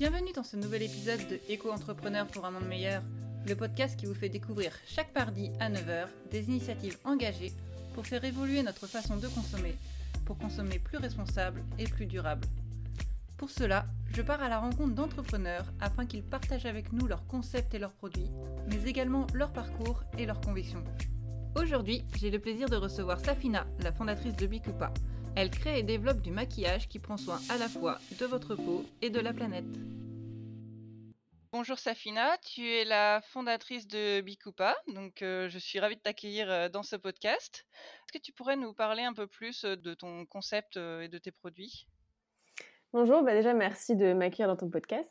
Bienvenue dans ce nouvel épisode de Éco-entrepreneur pour un monde meilleur, le podcast qui vous fait découvrir chaque mardi à 9h des initiatives engagées pour faire évoluer notre façon de consommer, pour consommer plus responsable et plus durable. Pour cela, je pars à la rencontre d'entrepreneurs afin qu'ils partagent avec nous leurs concepts et leurs produits, mais également leur parcours et leurs convictions. Aujourd'hui, j'ai le plaisir de recevoir Safina, la fondatrice de Bikupa. Elle crée et développe du maquillage qui prend soin à la fois de votre peau et de la planète. Bonjour Safina, tu es la fondatrice de Bikupa, donc euh, je suis ravie de t'accueillir euh, dans ce podcast. Est-ce que tu pourrais nous parler un peu plus euh, de ton concept et de tes produits? Bonjour, bah déjà merci de m'accueillir dans ton podcast.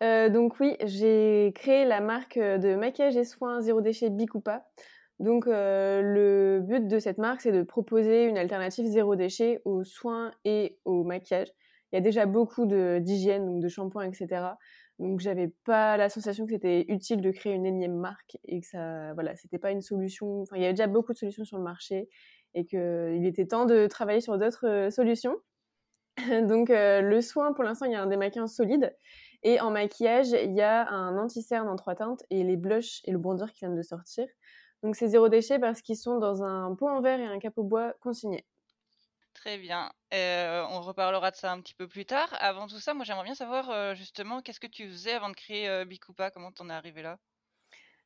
donc oui, j'ai créé la marque de maquillage et soins zéro déchet Bikupa. Donc euh, le but de cette marque, c'est de proposer une alternative zéro déchet aux soins et au maquillage. Il y a déjà beaucoup d'hygiène, donc de shampoing, etc. Donc j'avais pas la sensation que c'était utile de créer une énième marque et que ça, voilà, c'était pas une solution. Enfin, il y avait déjà beaucoup de solutions sur le marché et qu'il était temps de travailler sur d'autres euh, solutions. donc euh, le soin, pour l'instant, il y a un démaquillant solide. Et en maquillage, il y a un anti-cerne en trois teintes et les blushs et le bronzer qui viennent de sortir. Donc c'est zéro déchet parce qu'ils sont dans un pot en verre et un capot bois consigné. Très bien. Euh, on reparlera de ça un petit peu plus tard. Avant tout ça, moi j'aimerais bien savoir euh, justement qu'est-ce que tu faisais avant de créer euh, Bikupa, comment t'en es arrivé là?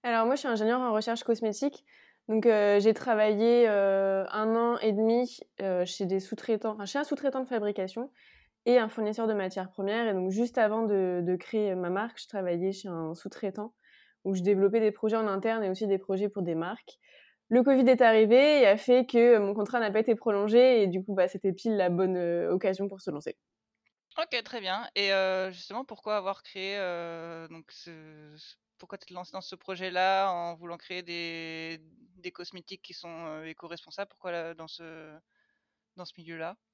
Alors moi je suis ingénieure en recherche cosmétique. Donc j'ai travaillé un an et demi chez des sous-traitants, enfin, chez un sous-traitant de fabrication et un fournisseur de matières premières. Et donc juste avant de créer ma marque, je travaillais chez un sous-traitant où je développais des projets en interne et aussi des projets pour des marques. Le Covid est arrivé et a fait que mon contrat n'a pas été prolongé et du coup, bah, c'était pile la bonne euh, occasion pour se lancer. Ok, très bien. Et euh, justement, pourquoi avoir créé euh, donc pourquoi t'es lancé dans ce projet-là en voulant créer des, cosmétiques qui sont éco-responsables? Pourquoi dans ce dans ce milieu-là? euh,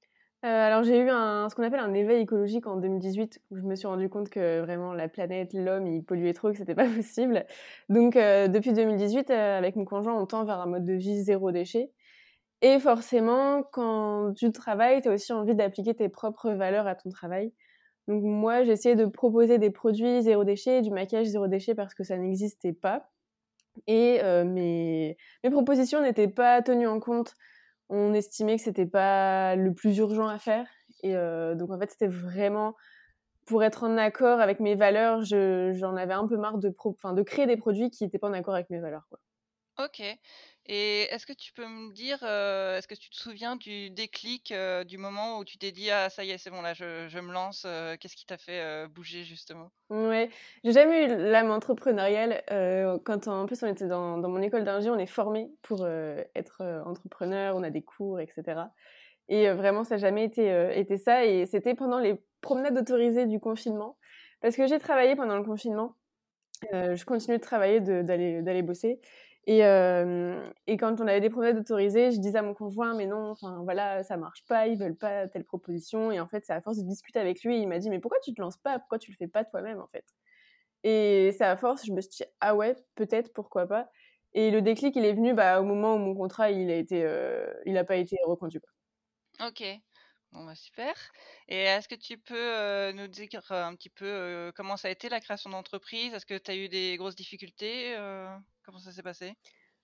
alors j'ai eu un, ce qu'on appelle un éveil écologique en 2018 où je me suis rendu compte que vraiment la planète, l'homme, il polluait trop, que c'était pas possible. Donc euh, depuis 2018, euh, avec mon conjoint, on tend vers un mode de vie zéro déchet. Et forcément, quand tu travailles, tu as aussi envie d'appliquer tes propres valeurs à ton travail. Donc moi, j'ai essayé de proposer des produits zéro déchet, du maquillage zéro déchet parce que ça n'existait pas. Et mes, mes propositions n'étaient pas tenues en compte on estimait que c'était pas le plus urgent à faire. Et euh, donc en fait, c'était vraiment pour être en accord avec mes valeurs. J'en avais un peu marre de, de créer des produits qui n'étaient pas en accord avec mes valeurs. Ok. Et est-ce que tu peux me dire, euh, est-ce que tu te souviens du déclic, euh, du moment où tu t'es dit ah ça y est c'est bon là je, me lance, euh, qu'est-ce qui t'a fait bouger justement? Ouais, j'ai jamais eu l'âme entrepreneuriale. quand en plus on était dans, mon école d'ingé, on est formé pour être entrepreneur, on a des cours, etc. Et vraiment ça n'a jamais été, été ça. Et c'était pendant les promenades autorisées du confinement, parce que j'ai travaillé pendant le confinement. je continue de travailler, d'aller bosser. Et, euh, et, quand on avait des promenades autorisées, je disais à mon conjoint, mais non, enfin voilà, ça marche pas, ils veulent pas telle proposition. Et en fait, c'est à force de discuter avec lui, il m'a dit, mais pourquoi tu te lances pas? Pourquoi tu le fais pas toi-même en fait? Et c'est à force, je me suis dit, ah ouais, peut-être, pourquoi pas? Et le déclic, il est venu bah, au moment où mon contrat, il a été, euh, il a pas été reconduit. Ok. Bon, bah, super. Et est-ce que tu peux nous dire un petit peu comment ça a été la création d'entreprise? Est-ce que tu as eu des grosses difficultés Comment ça s'est passé?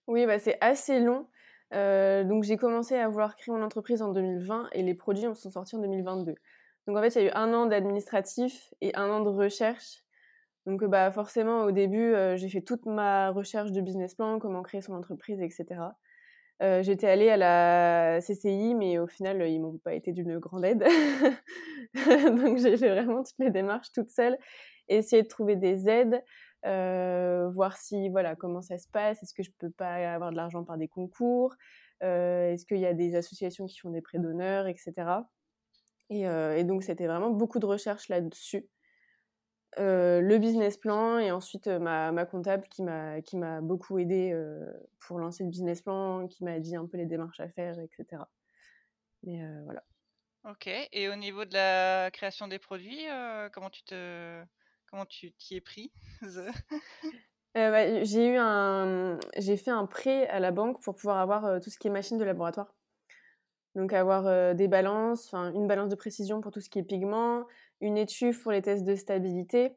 Oui, bah, c'est assez long. Donc j'ai commencé à vouloir créer mon entreprise en 2020 et les produits sont sortis en 2022. Donc en fait, il y a eu un an d'administratif et un an de recherche. Donc bah forcément, au début, j'ai fait toute ma recherche de business plan, comment créer son entreprise, etc. Euh, j'étais allée à la CCI, mais au final, ils m'ont pas été d'une grande aide. Donc j'ai fait vraiment toutes les démarches toute seule, essayer de trouver des aides. Euh, voir si voilà comment ça se passe, est-ce que je peux pas avoir de l'argent par des concours, euh, est-ce qu'il y a des associations qui font des prêts d'honneur, etc. Euh, et, donc c'était vraiment beaucoup de recherches là-dessus. Le business plan et ensuite ma, ma, comptable qui m'a qui m'a beaucoup aidé pour lancer le business plan, qui m'a dit un peu les démarches à faire, etc. Mais voilà. Ok. Et au niveau de la création des produits, comment tu te Comment tu t'y es pris? Euh, bah, J'ai eu un, j'ai fait un prêt à la banque pour pouvoir avoir euh, tout ce qui est machine de laboratoire. Donc avoir des balances, une balance de précision pour tout ce qui est pigment, une étuve pour les tests de stabilité.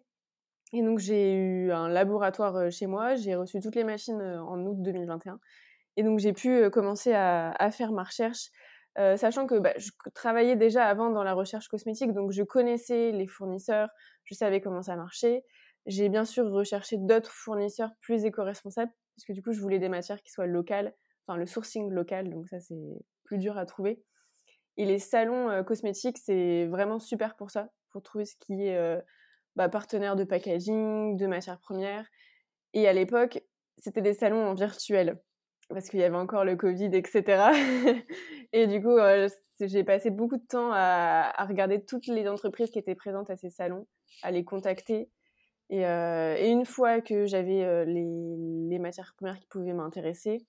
Et donc j'ai eu un laboratoire chez moi, j'ai reçu toutes les machines en août 2021. Et donc j'ai pu commencer à, faire ma recherche, sachant que bah, je travaillais déjà avant dans la recherche cosmétique, donc je connaissais les fournisseurs, je savais comment ça marchait. J'ai bien sûr recherché d'autres fournisseurs plus éco-responsables, parce que du coup je voulais des matières qui soient locales, enfin le sourcing local, donc ça c'est plus dur à trouver. Et les salons cosmétiques, c'est vraiment super pour ça, pour trouver ce qui est bah, partenaire de packaging, de matières premières. Et à l'époque, c'était des salons en virtuel, parce qu'il y avait encore le Covid, etc. et du coup, j'ai passé beaucoup de temps à, regarder toutes les entreprises qui étaient présentes à ces salons, à les contacter. Et, et une fois que j'avais les, matières premières qui pouvaient m'intéresser,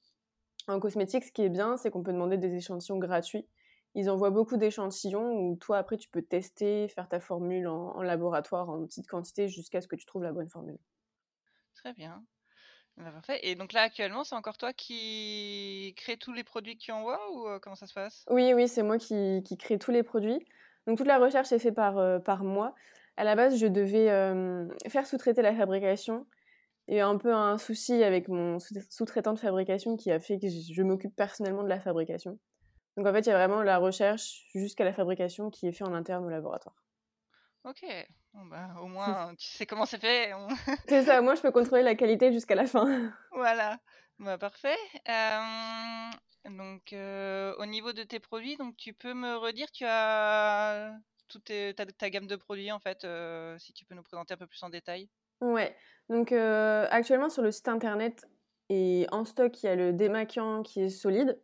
en cosmétique, ce qui est bien, c'est qu'on peut demander des échantillons gratuits. Ils envoient beaucoup d'échantillons où toi, après, tu peux tester, faire ta formule en, laboratoire en petite quantité jusqu'à ce que tu trouves la bonne formule. Très bien. Bah, parfait. Et donc là, actuellement, c'est encore toi qui crée tous les produits que tu envoies ou euh, comment ça se passe? Oui, oui, c'est moi qui, crée tous les produits. Donc toute la recherche est faite par, euh, par moi. À la base, je devais euh, faire sous-traiter la fabrication et un peu un souci avec mon sous-traitant de fabrication qui a fait que je, m'occupe personnellement de la fabrication. Donc en fait, il y a vraiment la recherche jusqu'à la fabrication qui est fait en interne au laboratoire. Ok, bon bah, au moins tu sais comment c'est fait. c'est ça, moi je peux contrôler la qualité jusqu'à la fin. Voilà, bah, parfait. donc euh, au niveau de tes produits, donc tu peux me redire, tu as toute ta, gamme de produits en fait, euh, si tu peux nous présenter un peu plus en détail. Ouais, donc euh, actuellement sur le site internet et en stock, il y a le démaquillant qui est solide.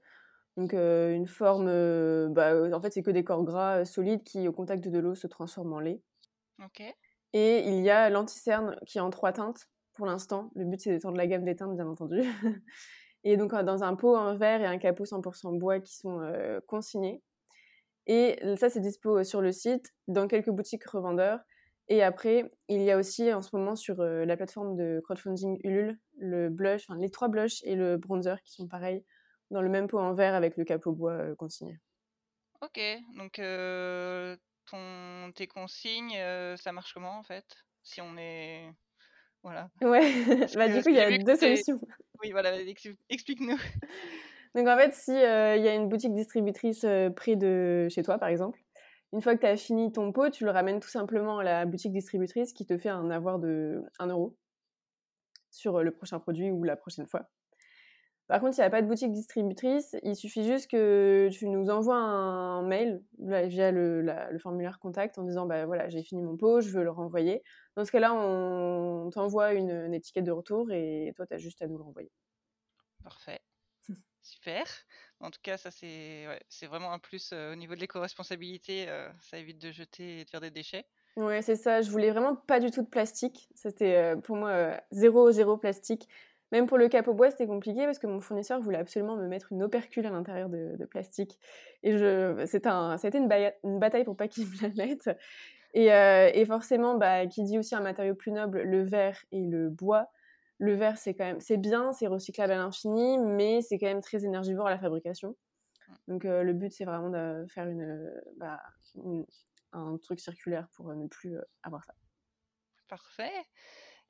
Donc euh, une forme, euh, bah, en fait c'est que des corps gras solides qui au contact de l'eau se transforment en lait. Et il y a l'anticerne qui est en trois teintes pour l'instant. Le but c'est d'étendre la gamme des teintes bien entendu. et donc dans un pot en verre et un capot 100% bois qui sont consignés. Et ça c'est dispo sur le site, dans quelques boutiques revendeurs. Et après, il y a aussi en ce moment sur la plateforme de crowdfunding Ulule le blush, enfin les trois blushs et le bronzer qui sont pareils dans le même pot en verre avec le capot bois euh, consigné. Ok, donc euh, ton, tes consignes, ça marche comment en fait? Si on est. Voilà. Ouais, bah, du coup, il y a deux solutions. Oui, voilà, explique-nous. Donc en fait, si il y a une boutique distributrice près de chez toi, par exemple, une fois que tu as fini ton pot, tu le ramènes tout simplement à la boutique distributrice qui te fait un avoir de 1 euro sur euh, le prochain produit ou la prochaine fois. Par contre, s'il n'y a pas de boutique distributrice, il suffit juste que tu nous envoies un mail via le, formulaire contact en disant bah voilà j'ai fini mon pot, je veux le renvoyer. Dans ce cas-là, on t'envoie une, une, étiquette de retour et toi tu as juste à nous le renvoyer. Parfait, super. En tout cas, ça c'est c'est vraiment un plus au niveau de l'éco-responsabilité. ça évite de jeter et de faire des déchets. Ouais, c'est ça. Je voulais vraiment pas du tout de plastique. C'était pour moi zéro zéro plastique. Même pour le capot bois, c'était compliqué parce que mon fournisseur voulait absolument me mettre une opercule à l'intérieur de, plastique. Et je, c'était ça une, une bataille pour pas qu'il me la mette. Et, et forcément, bah, qui dit aussi un matériau plus noble, le verre et le bois, le verre, c'est quand même, c'est bien, c'est recyclable à l'infini, mais c'est quand même très énergivore à la fabrication. Donc euh, le but, c'est vraiment de faire bah, un truc circulaire pour ne plus euh, avoir ça. Parfait.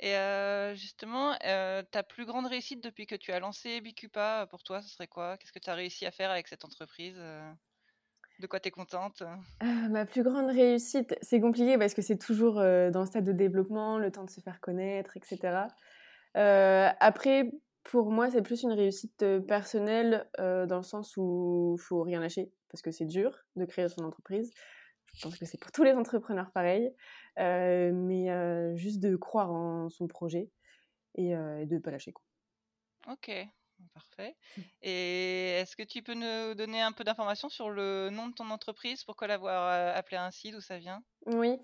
Et justement, ta plus grande réussite depuis que tu as lancé Bicupa, pour toi, ce serait quoi? Qu'est-ce que tu as réussi à faire avec cette entreprise De quoi tu es contente? Ma plus grande réussite, c'est compliqué parce que c'est toujours dans le stade de développement, le temps de se faire connaître, etc. Après, pour moi, c'est plus une réussite personnelle dans le sens où faut rien lâcher parce que c'est dur de créer son entreprise. Je pense que c'est pour tous les entrepreneurs pareil, mais juste de croire en son projet et, de ne pas lâcher. Quoi. Ok, parfait. Mmh. Et est-ce que tu peux nous donner un peu d'informations sur le nom de ton entreprise Pourquoi l'avoir appelé ainsi D'où ça vient? Oui,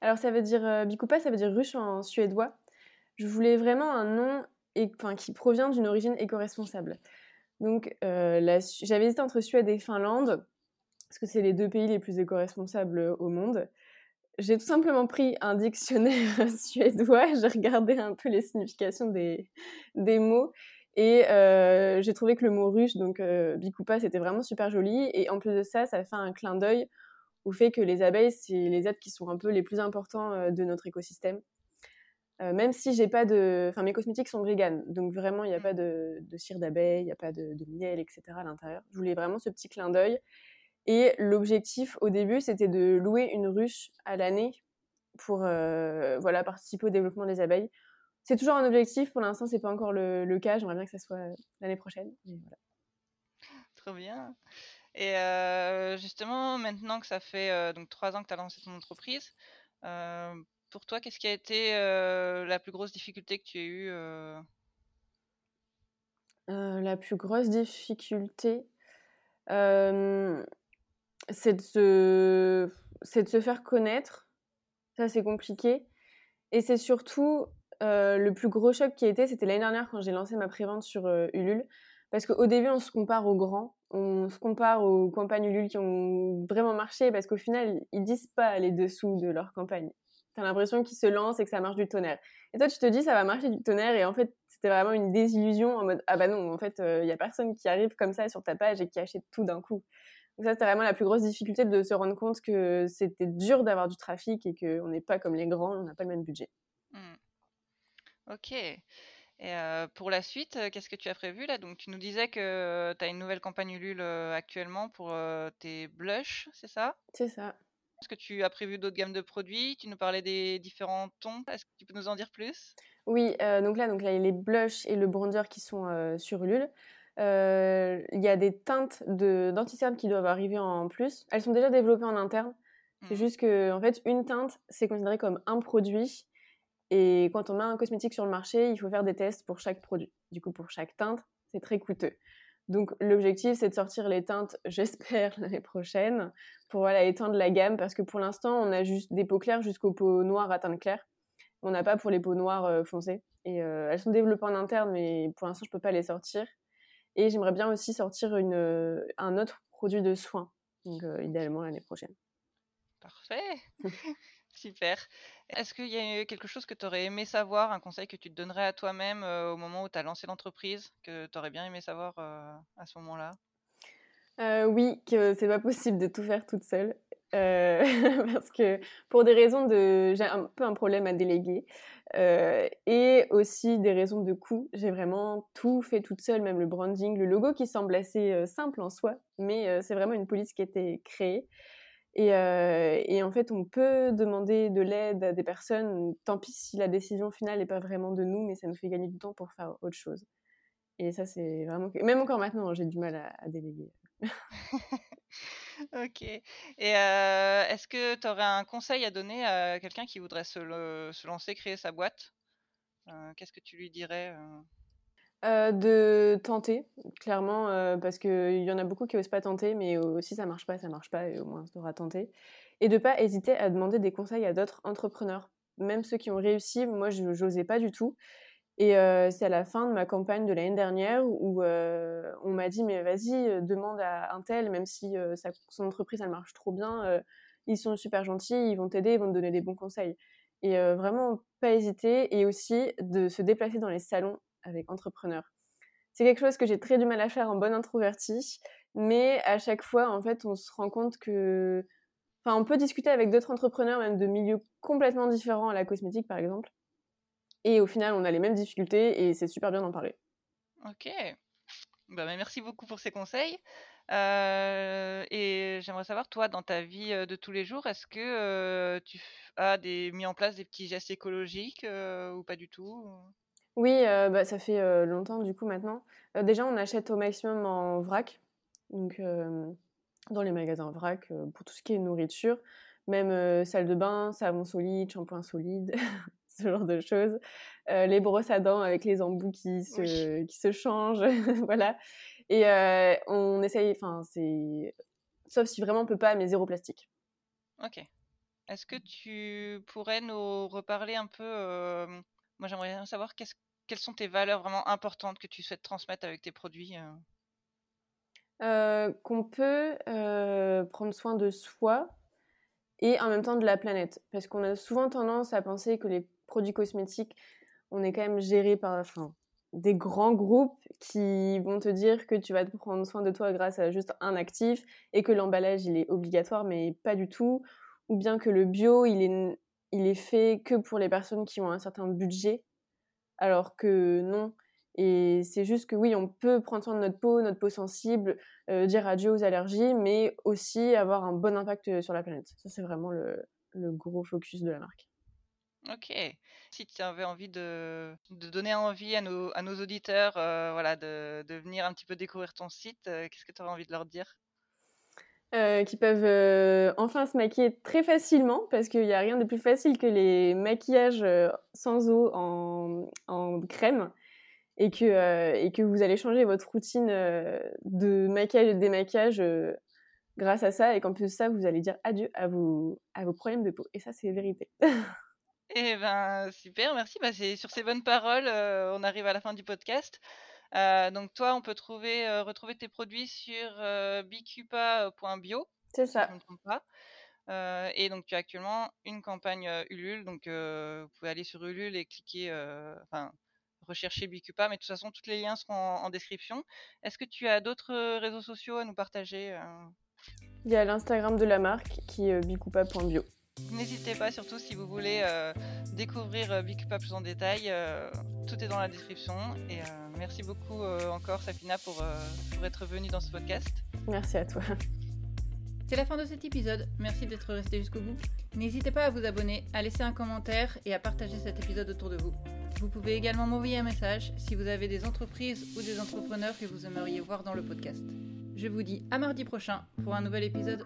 alors ça veut dire Bikupa, ça veut dire ruche en suédois je voulais vraiment un nom enfin, qui provient d'une origine éco-responsable. Donc euh, j'avais hésité entre Suède et Finlande, parce que c'est les deux pays les plus éco-responsables au monde. J'ai tout simplement pris un dictionnaire suédois, j'ai regardé un peu les significations des, des mots, Et j'ai trouvé que le mot ruche, donc bikupa, c'était vraiment super joli. Et en plus de ça, ça fait un clin d'œil au fait que les abeilles, c'est les êtres qui sont un peu les plus importants de notre écosystème. même si j'ai pas de. Enfin, mes cosmétiques sont véganes, donc vraiment, il n'y a pas de, cire d'abeille, il n'y a pas de, de, miel, etc. à l'intérieur. Je voulais vraiment ce petit clin d'œil. Et l'objectif au début, c'était de louer une ruche à l'année pour voilà, participer au développement des abeilles. C'est toujours un objectif, pour l'instant, c'est pas encore le, cas. J'aimerais bien que ça soit l'année prochaine. Trop bien. Et justement, maintenant que ça fait donc trois ans que tu as lancé ton entreprise, pour toi, qu'est-ce qui a été la plus grosse difficulté que tu as eue La plus grosse difficulté, c'est de, se... de se faire connaître. Ça, c'est compliqué. Et c'est surtout le plus gros choc qui a été, c'était l'année dernière quand j'ai lancé ma prévente sur Ulule. Parce qu'au début, on se compare aux grands, on se compare aux campagnes Ulule qui ont vraiment marché, parce qu'au final, ils disent pas les dessous de leur campagne. T'as l'impression qu'ils se lancent et que ça marche du tonnerre. Et toi, tu te dis, ça va marcher du tonnerre, et en fait, c'était vraiment une désillusion en mode, ah bah non, en fait, il y a personne qui arrive comme ça sur ta page et qui achète tout d'un coup. Donc ça, c'était vraiment la plus grosse difficulté de se rendre compte que c'était dur d'avoir du trafic et qu'on n'est pas comme les grands, on n'a pas le même budget. Mmh. Ok. Et pour la suite, qu'est-ce que tu as prévu là? Donc tu nous disais que tu as une nouvelle campagne Ulule actuellement pour tes blushs, c'est ça? C'est ça. Est-ce que tu as prévu d'autres gammes de produits? Tu nous parlais des différents tons. Est-ce que tu peux nous en dire plus? Oui, donc là, donc là, il y a les blushs et le bronzer qui sont sur Ulule. Il y a des teintes d'anticerne qui doivent arriver en plus. Elles sont déjà développées en interne. C'est mmh. juste que, en fait, une teinte, c'est considéré comme un produit. Et quand on met un cosmétique sur le marché, il faut faire des tests pour chaque produit. Du coup, pour chaque teinte, c'est très coûteux. Donc, l'objectif, c'est de sortir les teintes, j'espère, l'année prochaine, pour voilà, étendre la gamme. Parce que pour l'instant, on a juste des peaux claires jusqu'aux peaux noires à teinte claire. On n'a pas pour les peaux noires foncées. Et elles sont développées en interne, mais pour l'instant, je ne peux pas les sortir. Et j'aimerais bien aussi sortir une, euh, un autre produit de soins, donc euh, idéalement l'année prochaine. Parfait, super. Est-ce qu'il y a quelque chose que tu aurais aimé savoir, un conseil que tu te donnerais à toi-même euh, au moment où tu as lancé l'entreprise, que tu aurais bien aimé savoir à ce moment-là? Oui, que c'est pas possible de tout faire toute seule. parce que pour des raisons de... J'ai un peu un problème à déléguer. Euh, et aussi des raisons de coût. J'ai vraiment tout fait toute seule, même le branding, le logo qui semble assez euh, simple en soi, mais euh, c'est vraiment une police qui a été créée. Et, en fait, on peut demander de l'aide à des personnes, tant pis si la décision finale n'est pas vraiment de nous, mais ça nous fait gagner du temps pour faire autre chose. Et ça, c'est vraiment... Même encore maintenant, j'ai du mal à déléguer. Ok. Et est-ce que tu aurais un conseil à donner à quelqu'un qui voudrait se, lancer, créer sa boîte? Qu'est-ce que tu lui dirais de tenter, clairement, parce qu'il y en a beaucoup qui n'osent pas tenter, mais aussi ça marche pas, ça marche pas, et au moins ça aura tenté. Et de pas hésiter à demander des conseils à d'autres entrepreneurs, même ceux qui ont réussi. Moi, je n'osais pas du tout. Et c'est à la fin de ma campagne de l'année dernière où on m'a dit mais vas-y demande à un tel même si son entreprise elle marche trop bien ils sont super gentils ils vont t'aider ils vont te donner des bons conseils. Et vraiment pas hésiter et aussi de se déplacer dans les salons avec entrepreneurs. C'est quelque chose que j'ai très du mal à faire en bonne introvertie mais à chaque fois en fait on se rend compte que enfin on peut discuter avec d'autres entrepreneurs même de milieux complètement différents à la cosmétique par exemple et au final, on a les mêmes difficultés et c'est super bien d'en parler. Ok. Bah, merci beaucoup pour ces conseils. Euh, et j'aimerais savoir, toi, dans ta vie euh, de tous les jours, est-ce que euh, tu as des, mis en place des petits gestes écologiques ou pas du tout Oui, bah, ça fait longtemps du coup maintenant. déjà, on achète au maximum en vrac, donc dans les magasins vrac pour tout ce qui est nourriture, même salle de bain, savon solide, shampoing solide. ce genre de choses. Euh, les brosses à dents avec les embouts qui se, qui se changent, voilà. Et euh, on essaye, enfin, c'est. Sauf si vraiment on peut pas, mais zéro plastique. Ok. Est-ce que tu pourrais nous reparler un peu euh, Moi, j'aimerais savoir quelles sont tes valeurs vraiment importantes que tu souhaites transmettre avec tes produits Qu'on peut prendre soin de soi et en même temps de la planète. Parce qu'on a souvent tendance à penser que les produits cosmétiques, on est quand même géré par, des grands groupes qui vont te dire que tu vas te prendre soin de toi grâce à juste un actif et que l'emballage il est obligatoire mais pas du tout. Ou bien que le bio il est il est fait que pour les personnes qui ont un certain budget alors que non. Et c'est juste que oui on peut prendre soin de notre peau notre peau sensible euh, dire adieu aux allergies mais aussi avoir un bon impact sur la planète. Ça c'est vraiment le gros focus de la marque Ok. Si tu avais envie de, donner envie à nos, auditeurs euh, voilà, de, venir un petit peu découvrir ton site, euh, qu'est-ce que tu aurais envie de leur dire? Euh, qui peuvent euh, enfin se maquiller très facilement parce qu'il n'y a rien de plus facile que les maquillages sans eau en, crème et que, vous allez changer votre routine de maquillage et de démaquillage grâce à ça et qu'en plus de ça vous allez dire adieu à à vos problèmes de peau et ça c'est vérité. Eh ben super, merci. Bah, c'est sur ces bonnes paroles, euh, on arrive à la fin du podcast. Euh, donc toi, on peut trouver, euh, retrouver tes produits sur bicupa.bio. C'est ça. Si je ne me trompe pas. Et donc tu as actuellement une campagne Ulule, donc vous pouvez aller sur Ulule et cliquer, enfin rechercher Bicupa, mais de toute façon tous les liens seront en, en description. Est-ce que tu as d'autres réseaux sociaux à nous partager Il y a l'Instagram de la marque qui est bicupa.bio. N'hésitez pas, surtout si vous voulez euh, découvrir euh, Big plus en détail, euh, tout est dans la description. Et euh, merci beaucoup euh, encore, Safina, pour, pour être venue dans ce podcast. Merci à toi. C'est la fin de cet épisode. Merci d'être resté jusqu'au bout. N'hésitez pas à vous abonner, à laisser un commentaire et à partager cet épisode autour de vous. Vous pouvez également m'envoyer un message si vous avez des entreprises ou des entrepreneurs que vous aimeriez voir dans le podcast. Je vous dis à mardi prochain pour un nouvel épisode.